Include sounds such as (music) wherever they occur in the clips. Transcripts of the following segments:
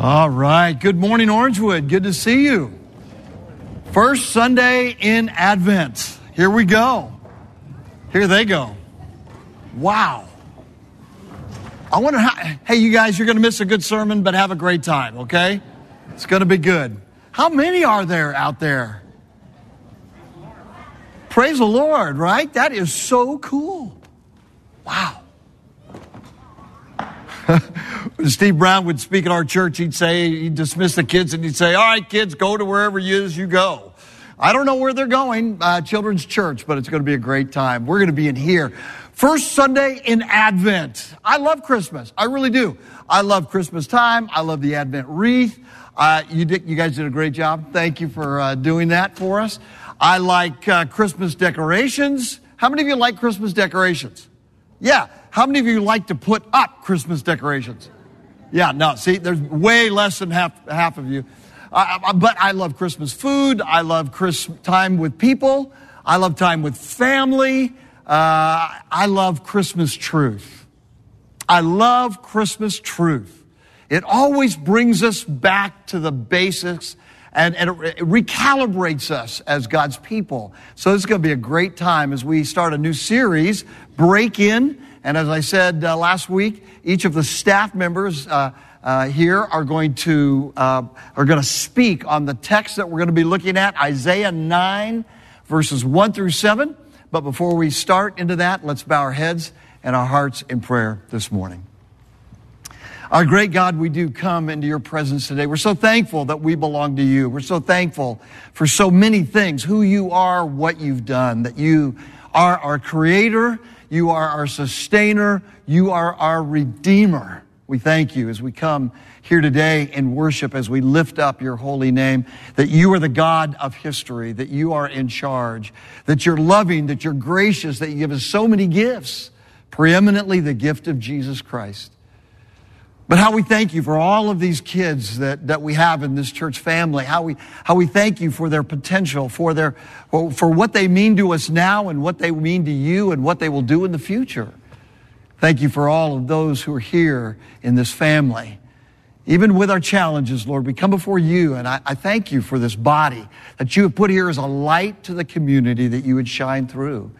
All right. Good morning, Orangewood. Good to see you. First Sunday in Advent. Here we go. Here they go. Wow. I wonder how, hey, you guys, you're going to miss a good sermon, but have a great time, okay? It's going to be good. How many are there out there? Praise the Lord, right? That is so cool. Wow. When Steve Brown would speak at our church, he'd say, he'd dismiss the kids and he'd say, All right, kids, go to wherever it is you go. I don't know where they're going, uh, children's church, but it's going to be a great time. We're going to be in here. First Sunday in Advent. I love Christmas. I really do. I love Christmas time. I love the Advent wreath. Uh, you, did, you guys did a great job. Thank you for uh, doing that for us. I like uh, Christmas decorations. How many of you like Christmas decorations? Yeah. How many of you like to put up Christmas decorations? Yeah, no, see, there's way less than half, half of you. Uh, but I love Christmas food. I love Christmas time with people. I love time with family. Uh, I love Christmas truth. I love Christmas truth. It always brings us back to the basics and, and it recalibrates us as God's people. So this is going to be a great time as we start a new series, Break In. And as I said uh, last week, each of the staff members uh, uh, here are going to uh, are going to speak on the text that we're going to be looking at, Isaiah 9, verses 1 through 7. But before we start into that, let's bow our heads and our hearts in prayer this morning. Our great God, we do come into your presence today. We're so thankful that we belong to you. We're so thankful for so many things, who you are, what you've done, that you are our creator, you are our sustainer, you are our redeemer. We thank you as we come here today in worship, as we lift up your holy name, that you are the God of history, that you are in charge, that you're loving, that you're gracious, that you give us so many gifts, preeminently the gift of Jesus Christ. But how we thank you for all of these kids that, that we have in this church family. How we, how we thank you for their potential, for their, for what they mean to us now and what they mean to you and what they will do in the future. Thank you for all of those who are here in this family. Even with our challenges, Lord, we come before you and I, I thank you for this body that you have put here as a light to the community that you would shine through.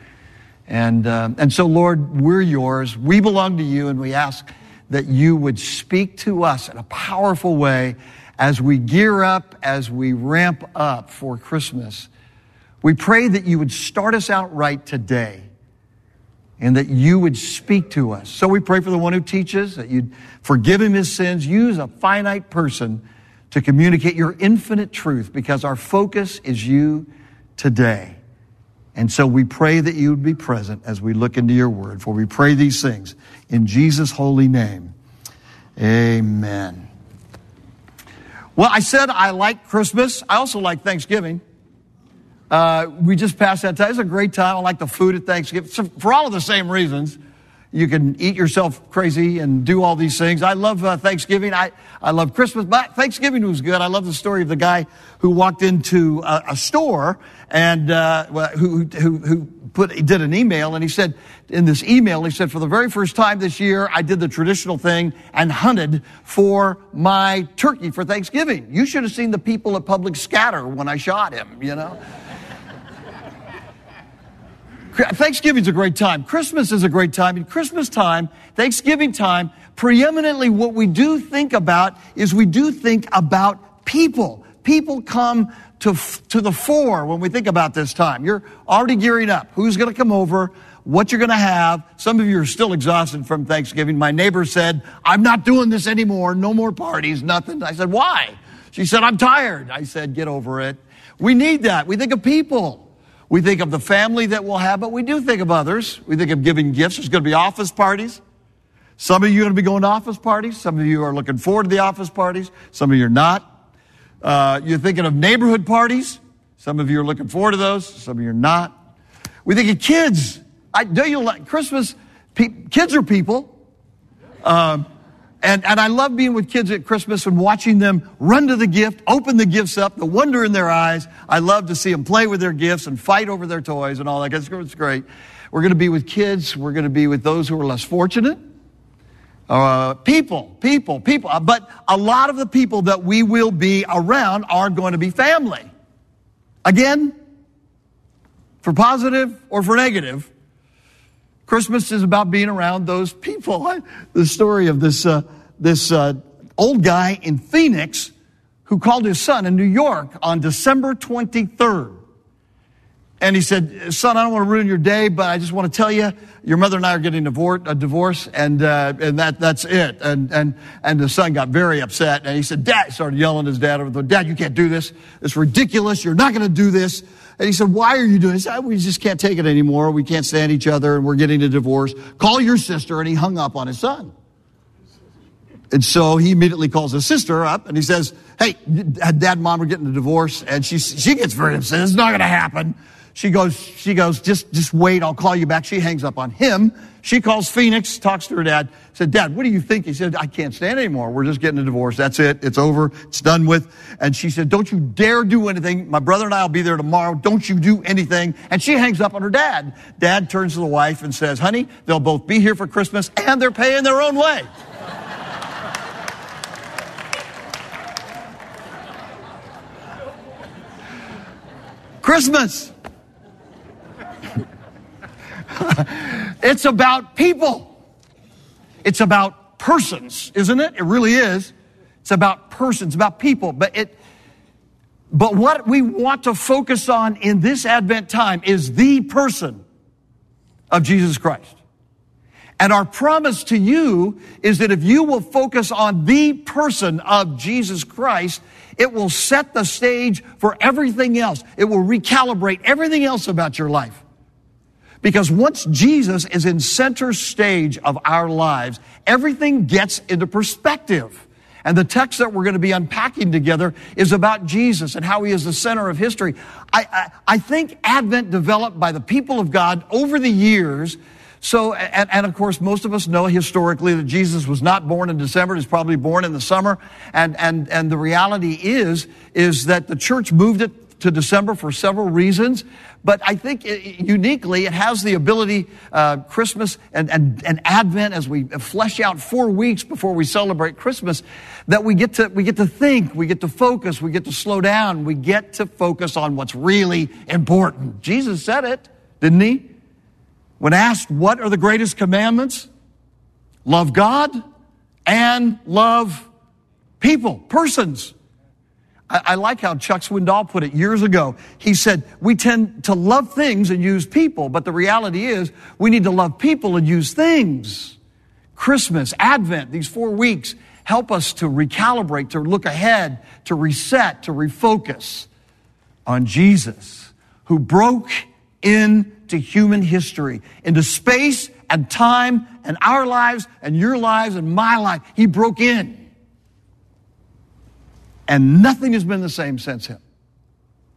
And, uh, and so, Lord, we're yours. We belong to you and we ask that you would speak to us in a powerful way as we gear up, as we ramp up for Christmas. We pray that you would start us out right today and that you would speak to us. So we pray for the one who teaches, that you'd forgive him his sins, use a finite person to communicate your infinite truth because our focus is you today. And so we pray that you would be present as we look into your word, for we pray these things in Jesus' holy name. Amen. Well, I said I like Christmas. I also like Thanksgiving. Uh, we just passed that time. It's a great time. I like the food at Thanksgiving for all of the same reasons. You can eat yourself crazy and do all these things. I love uh, Thanksgiving. I, I love Christmas, but Thanksgiving was good. I love the story of the guy who walked into a, a store and uh, who, who, who put, did an email and he said, in this email, he said, for the very first time this year, I did the traditional thing and hunted for my turkey for Thanksgiving. You should have seen the people at Public Scatter when I shot him, you know? Thanksgiving's a great time. Christmas is a great time. In Christmas time, Thanksgiving time, preeminently what we do think about is we do think about people. People come to, to the fore when we think about this time. You're already gearing up. Who's going to come over? What you're going to have. Some of you are still exhausted from Thanksgiving. My neighbor said, I'm not doing this anymore. No more parties, nothing. I said, why? She said, I'm tired. I said, get over it. We need that. We think of people. We think of the family that we'll have, but we do think of others. We think of giving gifts. There's going to be office parties. Some of you are going to be going to office parties. Some of you are looking forward to the office parties. Some of you are not. Uh, you're thinking of neighborhood parties. Some of you are looking forward to those. Some of you are not. We think of kids. I do you like Christmas? Pe- kids are people. Um, and, and I love being with kids at Christmas and watching them run to the gift, open the gifts up, the wonder in their eyes. I love to see them play with their gifts and fight over their toys and all that. It's great. We're going to be with kids. We're going to be with those who are less fortunate. Uh, people, people, people. Uh, But a lot of the people that we will be around are going to be family. Again, for positive or for negative, Christmas is about being around those people. I, the story of this, uh, this uh, old guy in Phoenix who called his son in New York on December 23rd. And he said, son, I don't want to ruin your day, but I just want to tell you, your mother and I are getting a divorce, and, uh, and that, that's it. And, and, and the son got very upset. And he said, dad, started yelling at his dad over the, dad, you can't do this. It's ridiculous. You're not going to do this. And he said, why are you doing this? We just can't take it anymore. We can't stand each other and we're getting a divorce. Call your sister. And he hung up on his son. And so he immediately calls his sister up and he says, Hey, dad and mom are getting a divorce. And she, she gets very upset. It's not going to happen. She goes, she goes, just, just wait. I'll call you back. She hangs up on him. She calls Phoenix, talks to her dad, said, Dad, what do you think? He said, I can't stand anymore. We're just getting a divorce. That's it. It's over. It's done with. And she said, Don't you dare do anything. My brother and I will be there tomorrow. Don't you do anything. And she hangs up on her dad. Dad turns to the wife and says, Honey, they'll both be here for Christmas and they're paying their own way. (laughs) Christmas. (laughs) it's about people. It's about persons, isn't it? It really is. It's about persons, about people. But it but what we want to focus on in this Advent time is the person of Jesus Christ. And our promise to you is that if you will focus on the person of Jesus Christ, it will set the stage for everything else. It will recalibrate everything else about your life. Because once Jesus is in center stage of our lives, everything gets into perspective. And the text that we're going to be unpacking together is about Jesus and how he is the center of history. I, I, I think Advent developed by the people of God over the years so, and, and, of course, most of us know historically that Jesus was not born in December. He's probably born in the summer. And, and, and the reality is, is that the church moved it to December for several reasons. But I think it, uniquely, it has the ability, uh, Christmas and, and, and Advent, as we flesh out four weeks before we celebrate Christmas, that we get to, we get to think, we get to focus, we get to slow down, we get to focus on what's really important. Jesus said it, didn't he? When asked what are the greatest commandments, love God and love people, persons. I, I, like how Chuck Swindoll put it years ago. He said, we tend to love things and use people, but the reality is we need to love people and use things. Christmas, Advent, these four weeks help us to recalibrate, to look ahead, to reset, to refocus on Jesus, who broke into human history, into space and time and our lives and your lives and my life. He broke in. And nothing has been the same since him.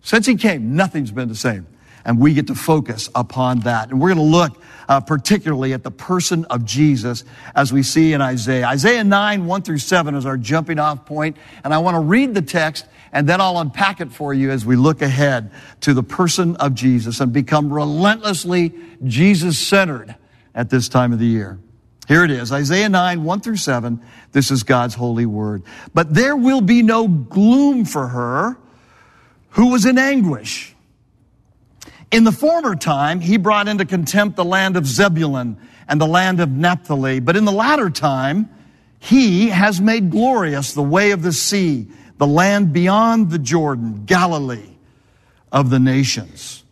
Since he came, nothing's been the same. And we get to focus upon that. And we're going to look uh, particularly at the person of Jesus as we see in Isaiah. Isaiah 9, 1 through 7 is our jumping off point. And I want to read the text and then I'll unpack it for you as we look ahead to the person of Jesus and become relentlessly Jesus centered at this time of the year. Here it is, Isaiah 9, 1 through 7. This is God's holy word. But there will be no gloom for her who was in anguish. In the former time, he brought into contempt the land of Zebulun and the land of Naphtali. But in the latter time, he has made glorious the way of the sea the land beyond the Jordan, Galilee of the nations.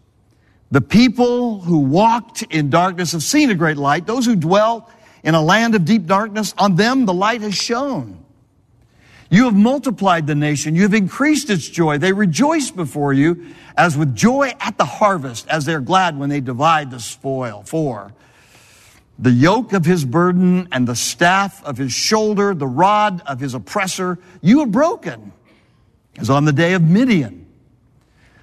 The people who walked in darkness have seen a great light. Those who dwell in a land of deep darkness, on them the light has shone. You have multiplied the nation. You have increased its joy. They rejoice before you as with joy at the harvest, as they're glad when they divide the spoil. For the yoke of his burden and the staff of his shoulder, the rod of his oppressor, you have broken as on the day of Midian.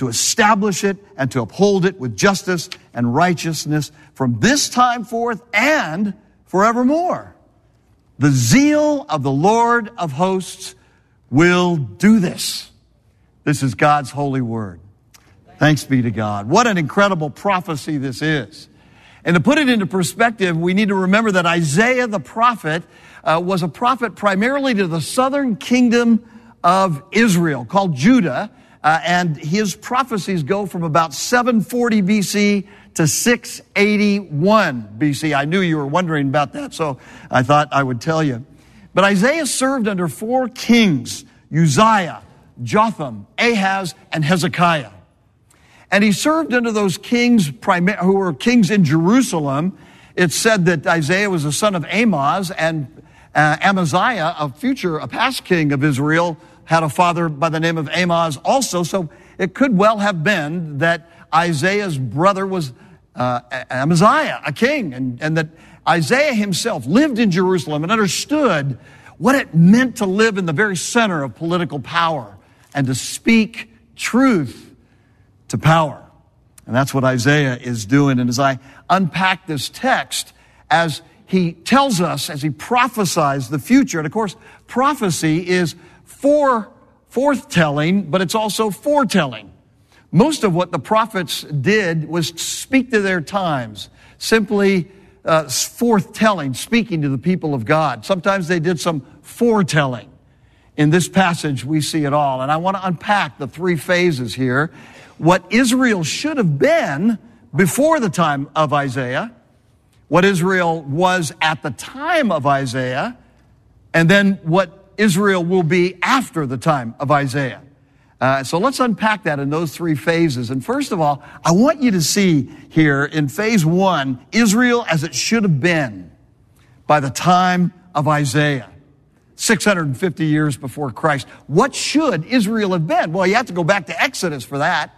to establish it and to uphold it with justice and righteousness from this time forth and forevermore. The zeal of the Lord of hosts will do this. This is God's holy word. Thanks be to God. What an incredible prophecy this is. And to put it into perspective, we need to remember that Isaiah the prophet uh, was a prophet primarily to the southern kingdom of Israel called Judah. Uh, and his prophecies go from about 740 BC to 681 BC. I knew you were wondering about that, so I thought I would tell you. But Isaiah served under four kings Uzziah, Jotham, Ahaz, and Hezekiah. And he served under those kings who were kings in Jerusalem. It's said that Isaiah was the son of Amoz, and uh, Amaziah, a future, a past king of Israel, had a father by the name of Amoz also. So it could well have been that Isaiah's brother was uh, Amaziah, a king, and, and that Isaiah himself lived in Jerusalem and understood what it meant to live in the very center of political power and to speak truth to power. And that's what Isaiah is doing. And as I unpack this text, as he tells us, as he prophesies the future, and of course, prophecy is for forthtelling, but it's also foretelling. Most of what the prophets did was speak to their times, simply uh, forthtelling, speaking to the people of God. Sometimes they did some foretelling. In this passage, we see it all. And I want to unpack the three phases here. What Israel should have been before the time of Isaiah, what Israel was at the time of Isaiah, and then what Israel will be after the time of Isaiah. Uh, so let's unpack that in those three phases. And first of all, I want you to see here in phase one, Israel as it should have been by the time of Isaiah. 650 years before Christ. What should Israel have been? Well, you have to go back to Exodus for that.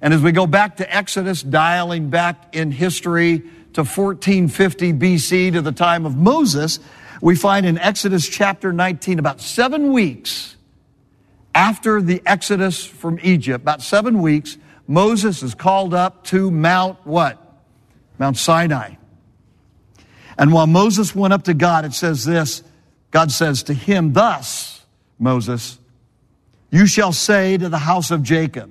And as we go back to Exodus, dialing back in history to 1450 BC to the time of Moses, we find in Exodus chapter 19, about seven weeks after the Exodus from Egypt, about seven weeks, Moses is called up to Mount what? Mount Sinai. And while Moses went up to God, it says this God says to him, Thus, Moses, you shall say to the house of Jacob,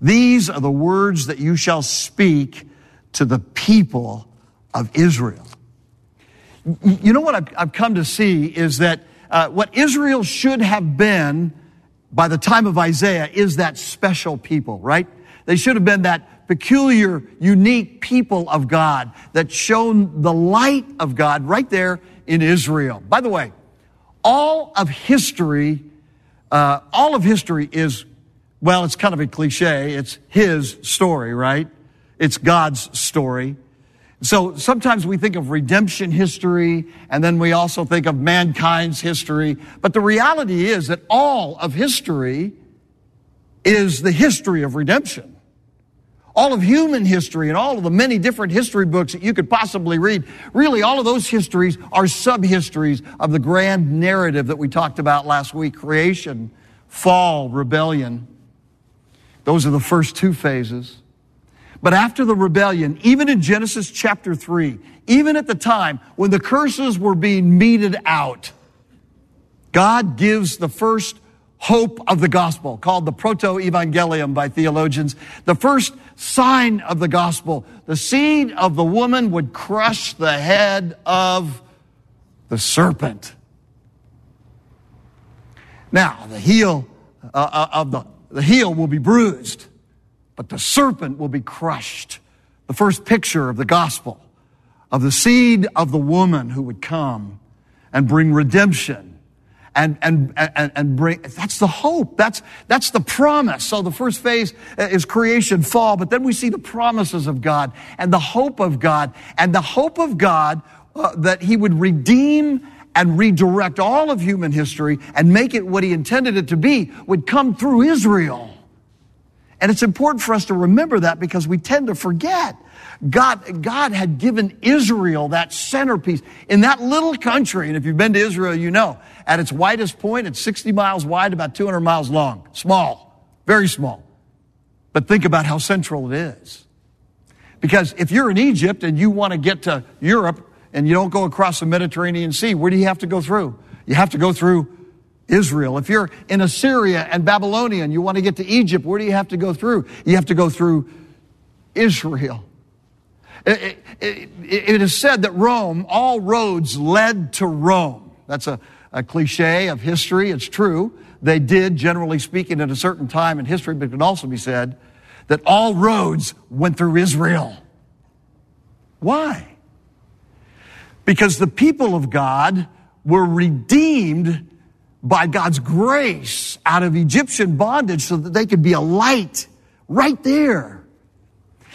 These are the words that you shall speak to the people of Israel. You know what I've, come to see is that uh, what Israel should have been by the time of Isaiah is that special people, right? They should have been that peculiar, unique people of God that shone the light of God right there in Israel. By the way, all of history, uh, all of history is, well, it's kind of a cliche. It's his story, right? It's God's story. So sometimes we think of redemption history and then we also think of mankind's history. But the reality is that all of history is the history of redemption. All of human history and all of the many different history books that you could possibly read, really all of those histories are sub-histories of the grand narrative that we talked about last week, creation, fall, rebellion. Those are the first two phases. But after the rebellion, even in Genesis chapter 3, even at the time when the curses were being meted out, God gives the first hope of the gospel, called the proto-evangelium by theologians, the first sign of the gospel. The seed of the woman would crush the head of the serpent. Now, the heel uh, uh of the, the heel will be bruised but the serpent will be crushed. The first picture of the gospel of the seed of the woman who would come and bring redemption and, and, and, and bring, that's the hope. That's, that's the promise. So the first phase is creation, fall, but then we see the promises of God and the hope of God and the hope of God uh, that he would redeem and redirect all of human history and make it what he intended it to be would come through Israel. And it's important for us to remember that because we tend to forget. God, God had given Israel that centerpiece in that little country. And if you've been to Israel, you know, at its widest point, it's 60 miles wide, about 200 miles long. Small, very small. But think about how central it is. Because if you're in Egypt and you want to get to Europe and you don't go across the Mediterranean Sea, where do you have to go through? You have to go through Israel. If you're in Assyria and Babylonia and you want to get to Egypt, where do you have to go through? You have to go through Israel. It, it, it is said that Rome, all roads led to Rome. That's a, a cliche of history. It's true. They did, generally speaking, at a certain time in history, but it can also be said that all roads went through Israel. Why? Because the people of God were redeemed by God's grace out of Egyptian bondage so that they could be a light right there.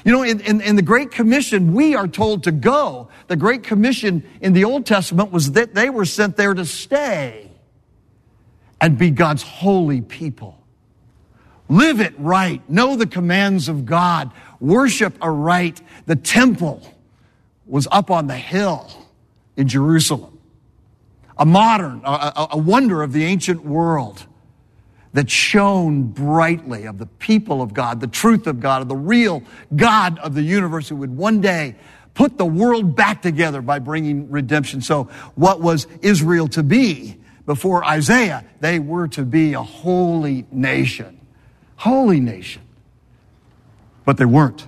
You know, in, in, in, the Great Commission, we are told to go. The Great Commission in the Old Testament was that they were sent there to stay and be God's holy people. Live it right. Know the commands of God. Worship aright. The temple was up on the hill in Jerusalem a modern, a, a wonder of the ancient world that shone brightly of the people of God, the truth of God, of the real God of the universe who would one day put the world back together by bringing redemption. So what was Israel to be before Isaiah? They were to be a holy nation. Holy nation. But they weren't.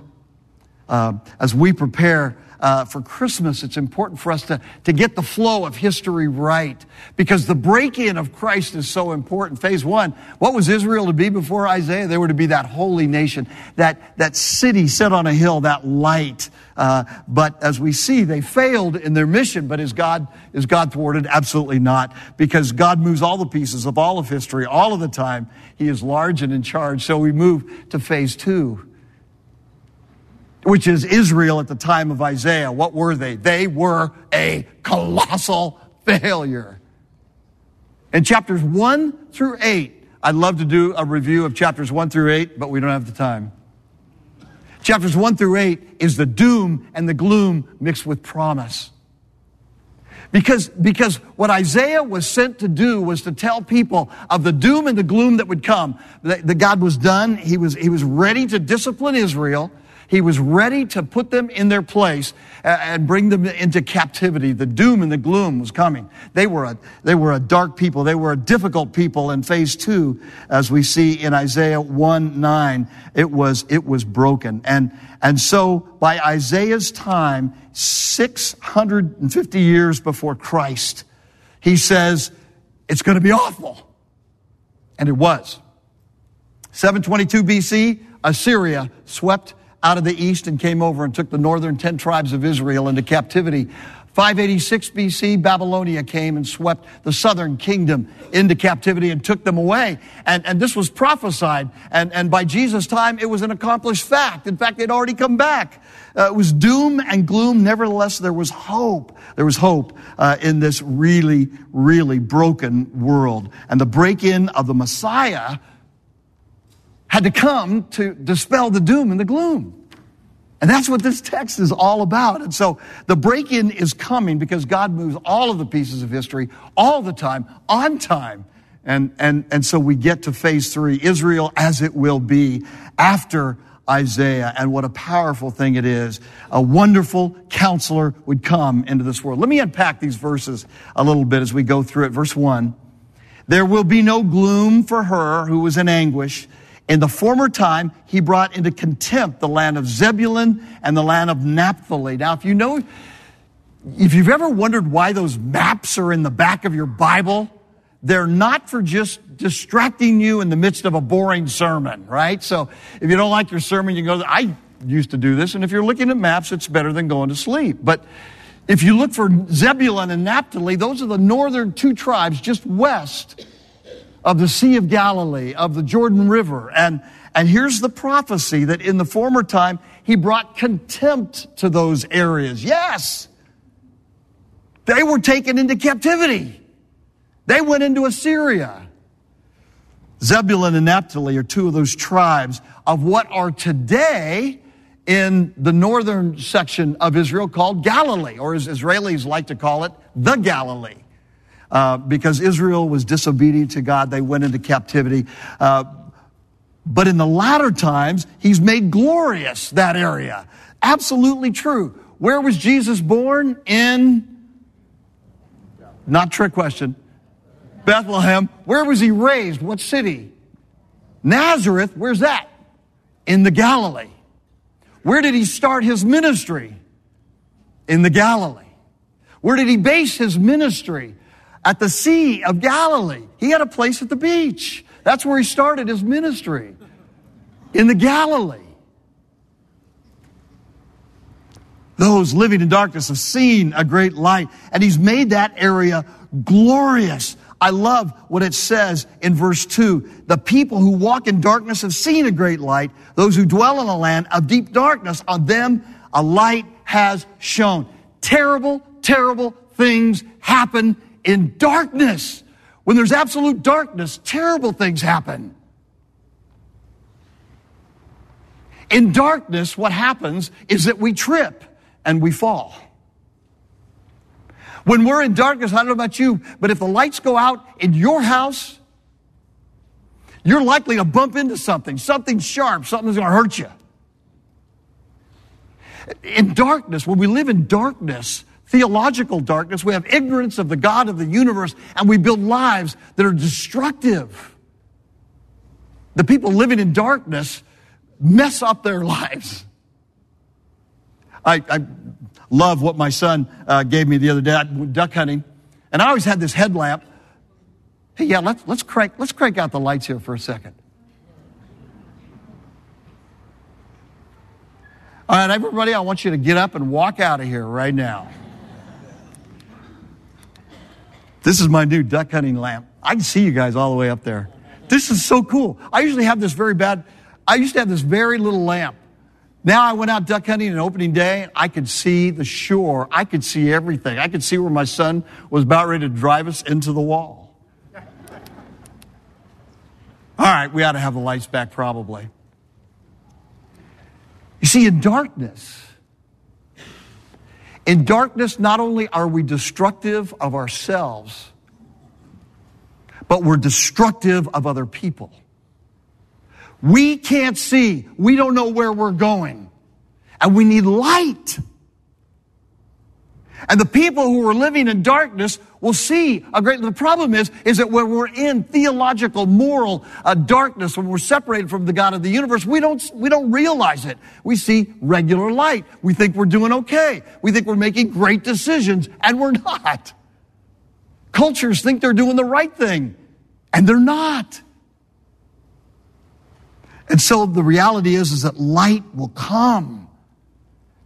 Uh, as we prepare uh, for Christmas, it's important for us to, to get the flow of history right because the break in of Christ is so important. Phase one, what was Israel to be before Isaiah? They were to be that holy nation, that, that city set on a hill, that light. Uh, but as we see, they failed in their mission. But is God, is God thwarted? Absolutely not. Because God moves all the pieces of all of history all of the time. He is large and in charge. So we move to phase two which is Israel at the time of Isaiah. What were they? They were a colossal failure. In chapters 1 through 8, I'd love to do a review of chapters 1 through 8, but we don't have the time. Chapters 1 through 8 is the doom and the gloom mixed with promise. Because, because what Isaiah was sent to do was to tell people of the doom and the gloom that would come. That, God was done. He was, he was ready to discipline Israel. He was ready to put them in their place and bring them into captivity. The doom and the gloom was coming. They were a, they were a dark people. They were a difficult people in phase two, as we see in Isaiah 1 9. It was, it was broken. And, and so by Isaiah's time, 650 years before Christ, he says, it's going to be awful. And it was. 722 BC, Assyria swept out of the east and came over and took the northern 10 tribes of Israel into captivity. 586 BC, Babylonia came and swept the southern kingdom into captivity and took them away. And, and this was prophesied. And, and by Jesus' time, it was an accomplished fact. In fact, they'd already come back. Uh, it was doom and gloom. Nevertheless, there was hope. There was hope uh, in this really, really broken world. And the break in of the Messiah had to come to dispel the doom and the gloom. And that's what this text is all about. And so the break in is coming because God moves all of the pieces of history all the time, on time. And, and, and so we get to phase three Israel as it will be after Isaiah. And what a powerful thing it is. A wonderful counselor would come into this world. Let me unpack these verses a little bit as we go through it. Verse one. There will be no gloom for her who was in anguish in the former time, he brought into contempt the land of Zebulun and the land of Naphtali. Now, if you know, if you've ever wondered why those maps are in the back of your Bible, they're not for just distracting you in the midst of a boring sermon, right? So if you don't like your sermon, you go, I used to do this. And if you're looking at maps, it's better than going to sleep. But If you look for Zebulun and Naphtali, those are the northern two tribes just west of the Sea of Galilee, of the Jordan River. And, and here's the prophecy that in the former time, he brought contempt to those areas. Yes! They were taken into captivity. They went into Assyria. Zebulun and Naphtali are two of those tribes of what are today in the northern section of Israel called Galilee, or as Israelis like to call it, the Galilee. Uh, because Israel was disobedient to God, they went into captivity. Uh, but in the latter times, he's made glorious that area. Absolutely true. Where was Jesus born? In, not trick question, Bethlehem. Where was he raised? What city? Nazareth. Where's that? In the Galilee. Where did he start his ministry? In the Galilee. Where did he base his ministry? At the Sea of Galilee. He had a place at the beach. That's where he started his ministry. In the Galilee. Those living in darkness have seen a great light, and he's made that area glorious. I love what it says in verse 2. The people who walk in darkness have seen a great light. Those who dwell in a land of deep darkness, on them a light has shone. Terrible, terrible things happen in darkness. When there's absolute darkness, terrible things happen. In darkness, what happens is that we trip and we fall. When we're in darkness, I don't know about you, but if the lights go out in your house, you're likely to bump into something, something sharp, something's going to hurt you. In darkness, when we live in darkness, theological darkness, we have ignorance of the God of the universe, and we build lives that are destructive. The people living in darkness mess up their (laughs) lives. I, I love what my son uh, gave me the other day I went duck hunting, and I always had this headlamp. Hey, yeah, let's let's crank let's crank out the lights here for a second. All right, everybody, I want you to get up and walk out of here right now. This is my new duck hunting lamp. I can see you guys all the way up there. This is so cool. I usually have this very bad, I used to have this very little lamp. Now I went out duck hunting on opening day. I could see the shore. I could see everything. I could see where my son was about ready to drive us into the wall. All right, we ought to have the lights back probably. You see, in darkness, in darkness, not only are we destructive of ourselves, but we're destructive of other people. We can't see. We don't know where we're going. And we need light. And the people who are living in darkness will see a great, the problem is, is that when we're in theological, moral uh, darkness, when we're separated from the God of the universe, we don't, we don't realize it. We see regular light. We think we're doing okay. We think we're making great decisions, and we're (laughs) not. Cultures think they're doing the right thing, and they're not. And so the reality is, is that light will come.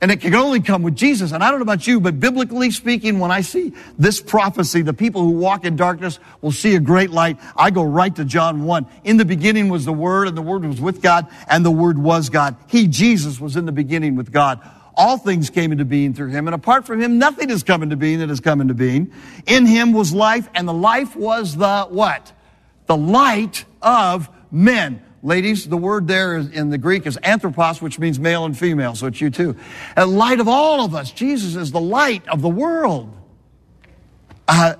And it can only come with Jesus. And I don't know about you, but biblically speaking, when I see this prophecy, the people who walk in darkness will see a great light. I go right to John 1. In the beginning was the Word, and the Word was with God, and the Word was God. He, Jesus, was in the beginning with God. All things came into being through him, and apart from him, nothing has come into being that has come into being. In him was life, and the life was the what? The light of men. Ladies, the word there in the Greek is anthropos, which means male and female, so it's you too. A light of all of us. Jesus is the light of the world. Uh,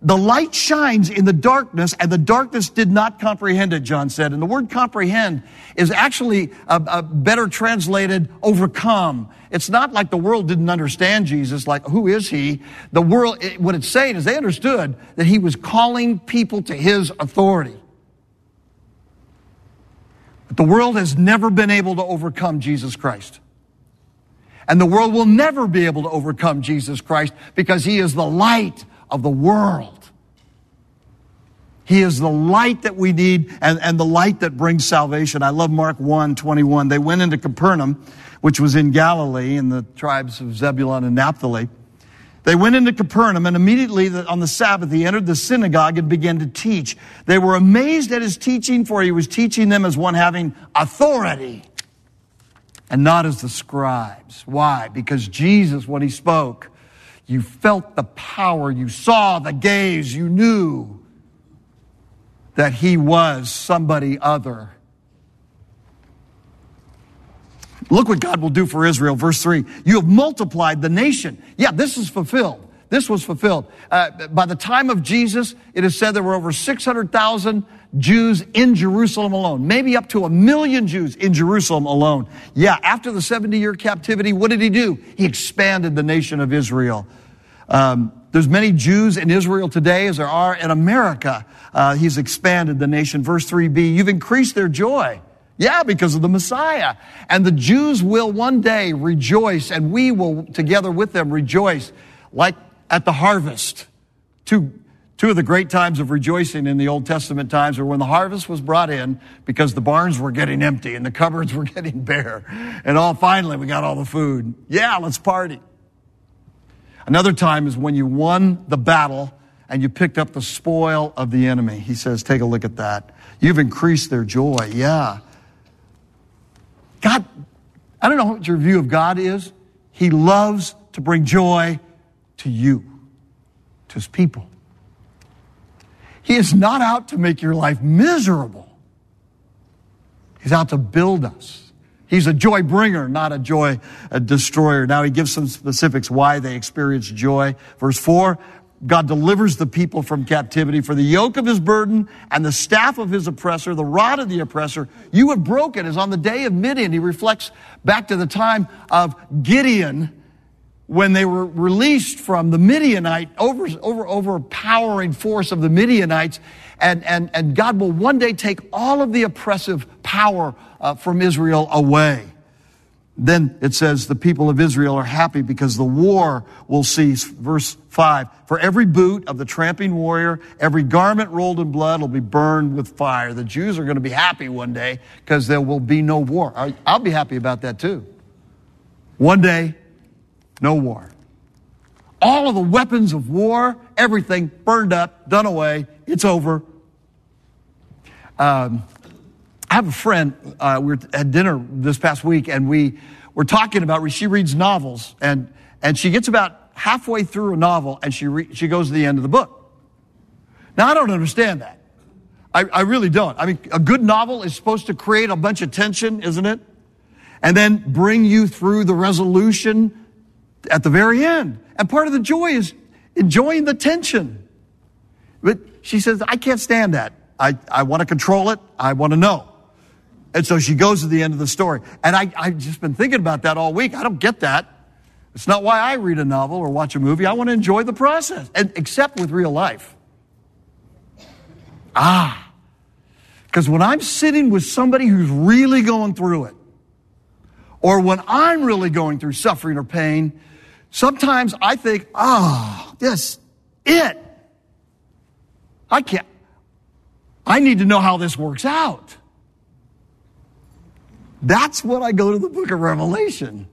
the light shines in the darkness, and the darkness did not comprehend it, John said. And the word comprehend is actually a, a better translated overcome. It's not like the world didn't understand Jesus, like, who is he? The world, it, what it's saying is they understood that he was calling people to his authority. The world has never been able to overcome Jesus Christ. And the world will never be able to overcome Jesus Christ because he is the light of the world. He is the light that we need and, and the light that brings salvation. I love Mark 1 21. They went into Capernaum, which was in Galilee in the tribes of Zebulun and Naphtali. They went into Capernaum and immediately on the Sabbath he entered the synagogue and began to teach. They were amazed at his teaching for he was teaching them as one having authority and not as the scribes. Why? Because Jesus, when he spoke, you felt the power, you saw the gaze, you knew that he was somebody other. Look what God will do for Israel. Verse 3 You have multiplied the nation. Yeah, this is fulfilled. This was fulfilled. Uh, by the time of Jesus, it is said there were over 600,000 Jews in Jerusalem alone, maybe up to a million Jews in Jerusalem alone. Yeah, after the 70 year captivity, what did he do? He expanded the nation of Israel. Um, there's many Jews in Israel today as there are in America. Uh, he's expanded the nation. Verse 3b, you've increased their joy. Yeah, because of the Messiah. And the Jews will one day rejoice, and we will together with them rejoice like at the harvest. Two, two of the great times of rejoicing in the Old Testament times are when the harvest was brought in because the barns were getting empty and the cupboards (laughs) were getting bare. And all finally we got all the food. Yeah, let's party. Another time is when you won the battle and you picked up the spoil of the enemy. He says, take a look at that. You've increased their joy. Yeah. God, I don't know what your view of God is. He loves to bring joy to you, to his people. He is not out to make your life miserable. He's out to build us. He's a joy bringer, not a joy uh, destroyer. Now he gives some specifics why they experience joy. Verse 4 God delivers the people from captivity for the yoke of his burden and the staff of his oppressor, the rod of the oppressor, you have broken as on the day of Midian. He reflects back to the time of Gideon when they were released from the Midianite, over, over, overpowering force of the Midianites, and, and, and God will one day take all of the oppressive power uh, from Israel away. Then it says the people of Israel are happy because the war will cease. Verse 5 For every boot of the tramping warrior, every garment rolled in blood will be burned with fire. The Jews are going to be happy one day because there will be no war. I'll be happy about that too. One day, no war. All of the weapons of war, everything burned up, done away, it's over. Um, I have a friend, uh, we were at dinner this past week, and we were talking about, she reads novels, and, and she gets about halfway through a novel, and she, re, she goes to the end of the book. Now, I don't understand that. I, I really don't. I mean, a good novel is supposed to create a bunch of tension, isn't it? And then bring you through the resolution at the very end. And part of the joy is enjoying the tension. But she says, I can't stand that. I, I want to control it. I want to know. And so she goes to the end of the story. And I, I've just been thinking about that all week. I don't get that. It's not why I read a novel or watch a movie. I want to enjoy the process, and except with real life. Ah, because when I'm sitting with somebody who's really going through it, or when I'm really going through suffering or pain, Sometimes I think, oh, this, it. I can't, I need to know how this works out. That's what I go to the book of Revelation.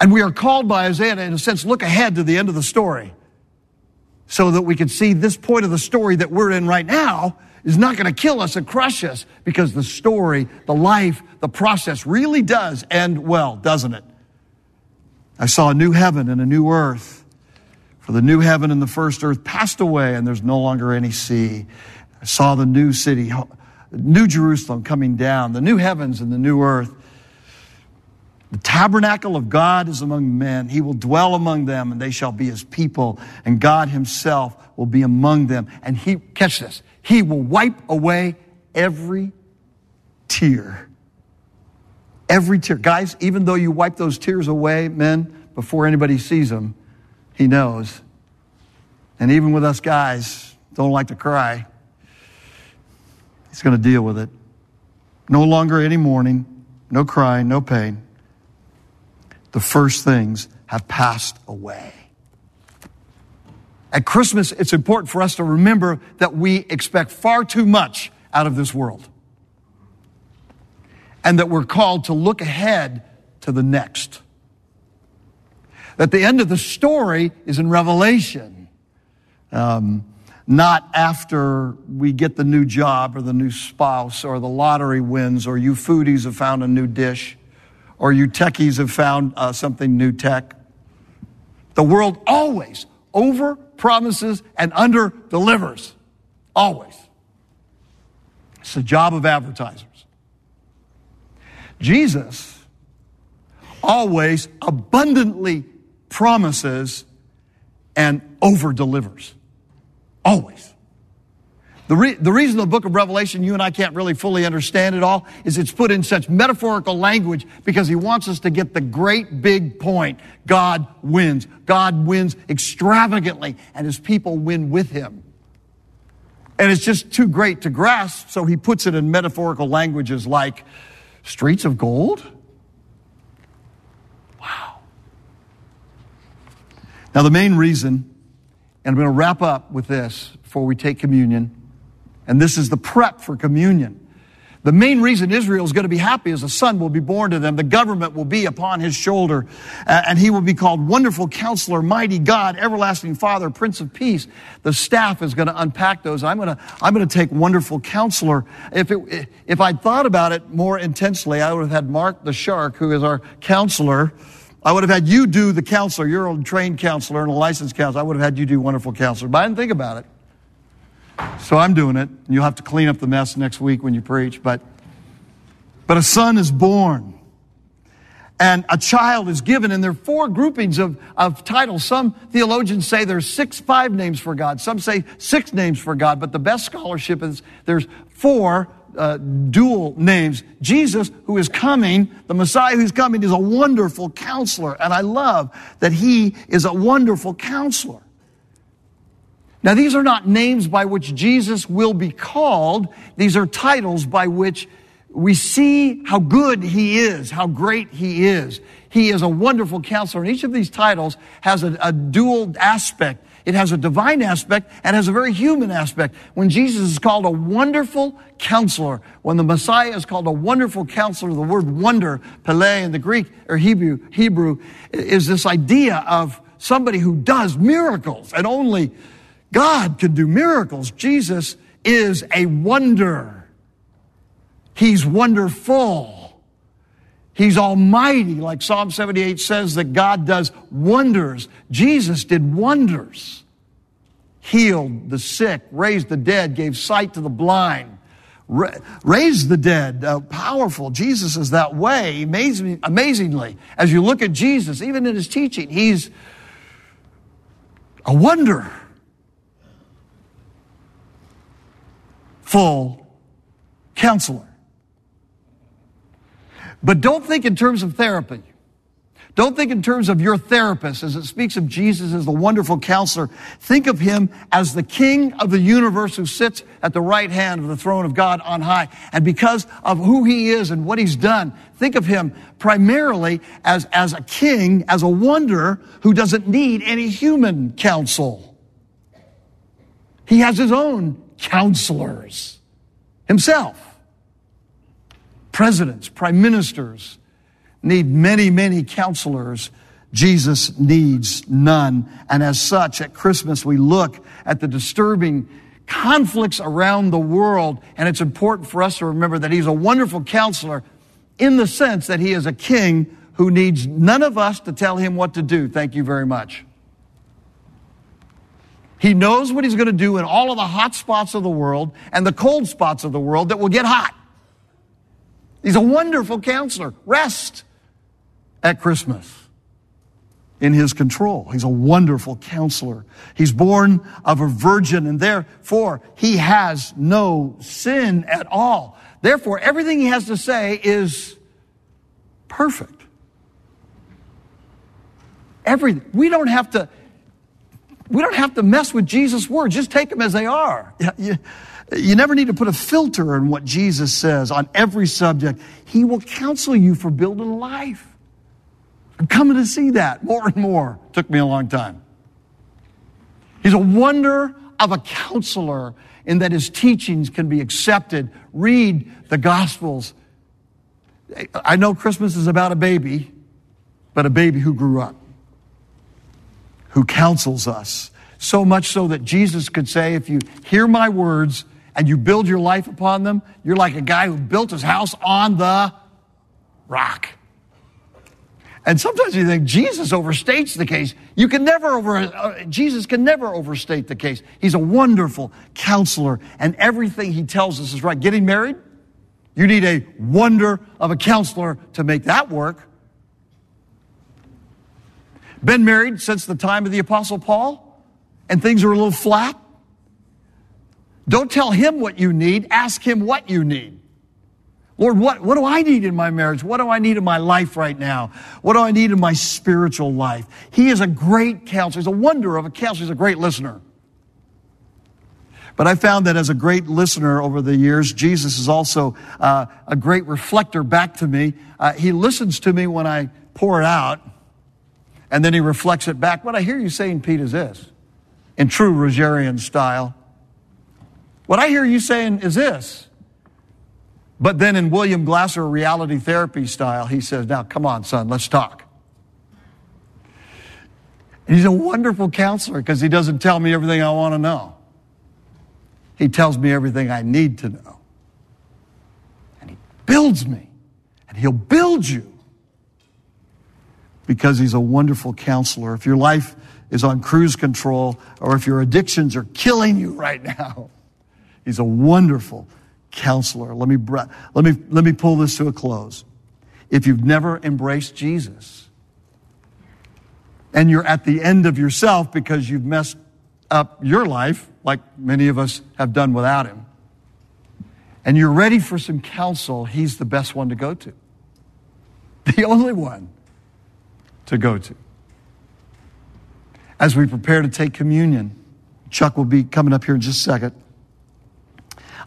And we are called by Isaiah to, in a sense, look ahead to the end of the story so that we can see this point of the story that we're in right now is not going to kill us and crush us because the story, the life, the process really does end well, doesn't it? I saw a new heaven and a new earth. For the new heaven and the first earth passed away, and there's no longer any sea. I saw the new city, New Jerusalem coming down, the new heavens and the new earth. The tabernacle of God is among men. He will dwell among them, and they shall be his people, and God himself will be among them. And he, catch this, he will wipe away every tear Every tear. Guys, even though you wipe those tears away, men, before anybody sees them, he knows. And even with us guys, don't like to cry. He's going to deal with it. No longer any mourning, no crying, no pain. The first things have passed away. At Christmas, it's important for us to remember that we expect far too much out of this world and that we're called to look ahead to the next. That the end of the story is in Revelation. Um, not after we get the new job or the new spouse or the lottery wins or you foodies have found a new dish or you techies have found uh, something new tech. The world always over promises and under delivers. Always. It's the job of advertisers. Jesus always abundantly promises and over delivers. Always. The, re- the reason the book of Revelation you and I can't really fully understand it all is it's put in such metaphorical language because he wants us to get the great big point. God wins. God wins extravagantly and his people win with him. And it's just too great to grasp, so he puts it in metaphorical languages like streets of gold. Wow. Now, the main reason, and I'm going to wrap up with this before we take communion and this is the prep for communion. The main reason Israel is going to be happy is a son will be born to them. The government will be upon his shoulder, and he will be called Wonderful Counselor, Mighty God, Everlasting Father, Prince of Peace. The staff is going to unpack those. I'm going to, I'm going to take Wonderful Counselor. If, it, if I'd thought about it more intensely, I would have had Mark the Shark, who is our counselor. I would have had you do the counselor. You're a trained counselor and a licensed counselor. I would have had you do Wonderful Counselor, but I didn't think about it. So I'm doing it. You'll have to clean up the mess next week when you preach. But, but a son is born. And a child is given, and there are four groupings of, of titles. Some theologians say there's six, five names for God. Some say six names for God, but the best scholarship is there's four uh, dual names. Jesus, who is coming, the Messiah who's coming, is a wonderful counselor. And I love that he is a wonderful counselor. Now, these are not names by which Jesus will be called. These are titles by which we see how good he is, how great he is. He is a wonderful counselor. And each of these titles has a, a dual aspect. It has a divine aspect and has a very human aspect. When Jesus is called a wonderful counselor, when the Messiah is called a wonderful counselor, the word wonder, Pele in the Greek or Hebrew, Hebrew is this idea of somebody who does miracles and only God can do miracles. Jesus is a wonder. He's wonderful. He's almighty, like Psalm 78 says that God does wonders. Jesus did wonders. Healed the sick, raised the dead, gave sight to the blind, raised the dead. Uh, powerful. Jesus is that way. Amazing, amazingly, as you look at Jesus, even in his teaching, he's a wonder. full counselor. But don't think in terms of therapy. Don't think in terms of your therapist as it speaks of Jesus as the wonderful counselor. Think of him as the king of the universe who sits at the right hand of the throne of God on high. And because of who he is and what he's done, think of him primarily as, as a king, as a wonder who doesn't need any human counsel. He has his own counselors himself. Presidents, prime ministers need many, many counselors. Jesus needs none. And as such, at Christmas, we look at the disturbing conflicts around the world. And it's important for us to remember that he's a wonderful counselor in the sense that he is a king who needs none of us to tell him what to do. Thank you very much. He knows what he's going to do in all of the hot spots of the world and the cold spots of the world that will get hot. He's a wonderful counselor. Rest at Christmas in his control. He's a wonderful counselor. He's born of a virgin and therefore he has no sin at all. Therefore, everything he has to say is perfect. Everything. We don't have to, we don't have to mess with Jesus' words. Just take them as they are. You, never need to put a filter on what Jesus says on every subject. He will counsel you for building life. I'm coming to see that more and more. Took me a long time. He's a wonder of a counselor in that his teachings can be accepted. Read the Gospels. I know Christmas is about a baby, but a baby who grew up. who counsels us. So much so that Jesus could say, if you hear my words and you build your life upon them, you're like a guy who built his house on the rock. And sometimes you think Jesus overstates the case. You can never over, uh, Jesus can never overstate the case. He's a wonderful counselor and everything he tells us is right. Getting married? You need a wonder of a counselor to make that work. Been married since the time of the Apostle Paul and things are a little flat? Don't tell him what you need, ask him what you need. Lord, what, what do I need in my marriage? What do I need in my life right now? What do I need in my spiritual life? He is a great counselor. He's a wonder of a counselor. He's a great listener. But I found that as a great listener over the years, Jesus is also uh, a great reflector back to me. Uh, he listens to me when I pour it out, and then he reflects it back. What I hear you saying, Pete, is this in true Rogerian style. What I hear you saying is this. But then in William Glasser reality therapy style, he says, Now, come on, son, let's talk. And he's a wonderful counselor because he doesn't tell me everything I want to know. He tells me everything I need to know. And he builds me. And he'll build you because he's a wonderful counselor. If your life is on cruise control or if your addictions are killing you right now, he's a wonderful counselor. Let me, let me, let me pull this to a close. If you've never embraced Jesus and you're at the end of yourself because you've messed up your life, like many of us have done without him, and you're ready for some counsel, he's the best one to go to. The only one to go to. As we prepare to take communion, Chuck will be coming up here in just a second.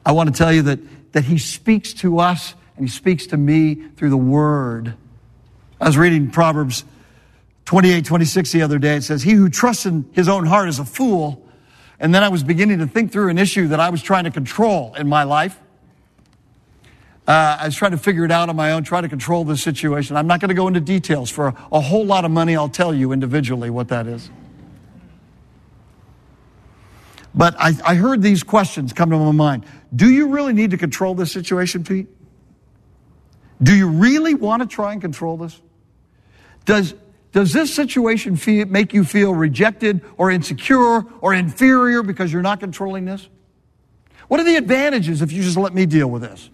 I want to tell you that, that he speaks to us and he speaks to me through the word. I was reading Proverbs 28, 26 the other day. It says, He who trusts in his own heart is a fool, and then I was beginning to think through an issue that I was trying to control in my life. Uh, I was trying to figure it out on my own, try to control the situation. I'm not going to go into details. For a, a whole lot of money, I'll tell you individually what that is. But I, I heard these questions come to my mind. Do you really need to control this situation, Pete? Do you really want to try and control this? Does, does this situation feel, make you feel rejected or insecure or inferior because you're not controlling this? What are the advantages if you just let me deal with this?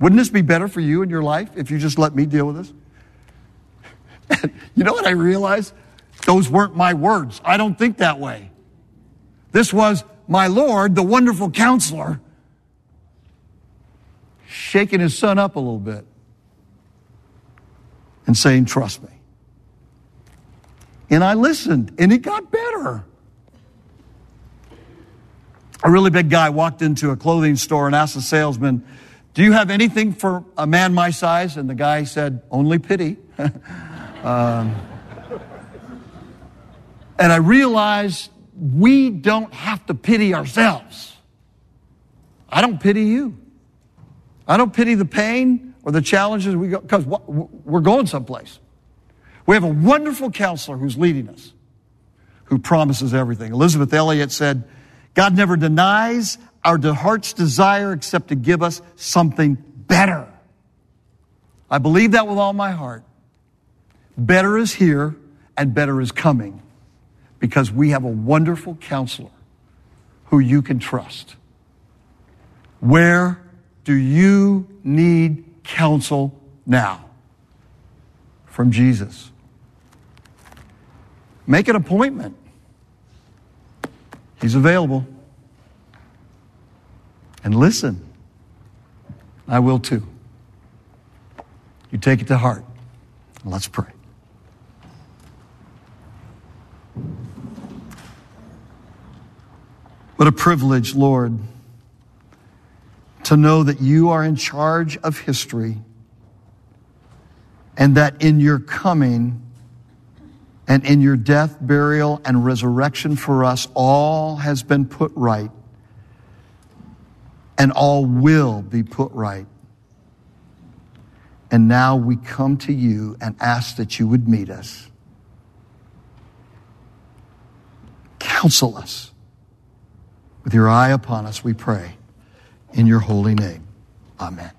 Wouldn't this be better for you in your life if you just let me deal with this? (laughs) you know what I realized? Those weren't my words. I don't think that way. This was my Lord, the wonderful counselor, shaking his son up a little bit and saying, Trust me. And I listened, and it got better. A really big guy walked into a clothing store and asked the salesman, Do you have anything for a man my size? And the guy said, Only pity. (laughs) um, and I realized we don't have to pity ourselves. I don't pity you. I don't pity the pain or the challenges we go, because we're going someplace. We have a wonderful counselor who's leading us, who promises everything. Elisabeth Elliot said, God never denies our heart's desire except to give us something better. I believe that with all my heart. Better is here and better is coming because we have a wonderful counselor who you can trust. Where do you need counsel now? From Jesus. Make an appointment. He's available. And listen. I will too. You take it to heart. Let's pray. What a privilege, Lord, to know that you are in charge of history and that in your coming, and in your death, burial, and resurrection for us, all has been put right, and all will be put right. And now we come to you and ask that you would meet us. Counsel us. With your eye upon us, we pray. In your holy name. Amen.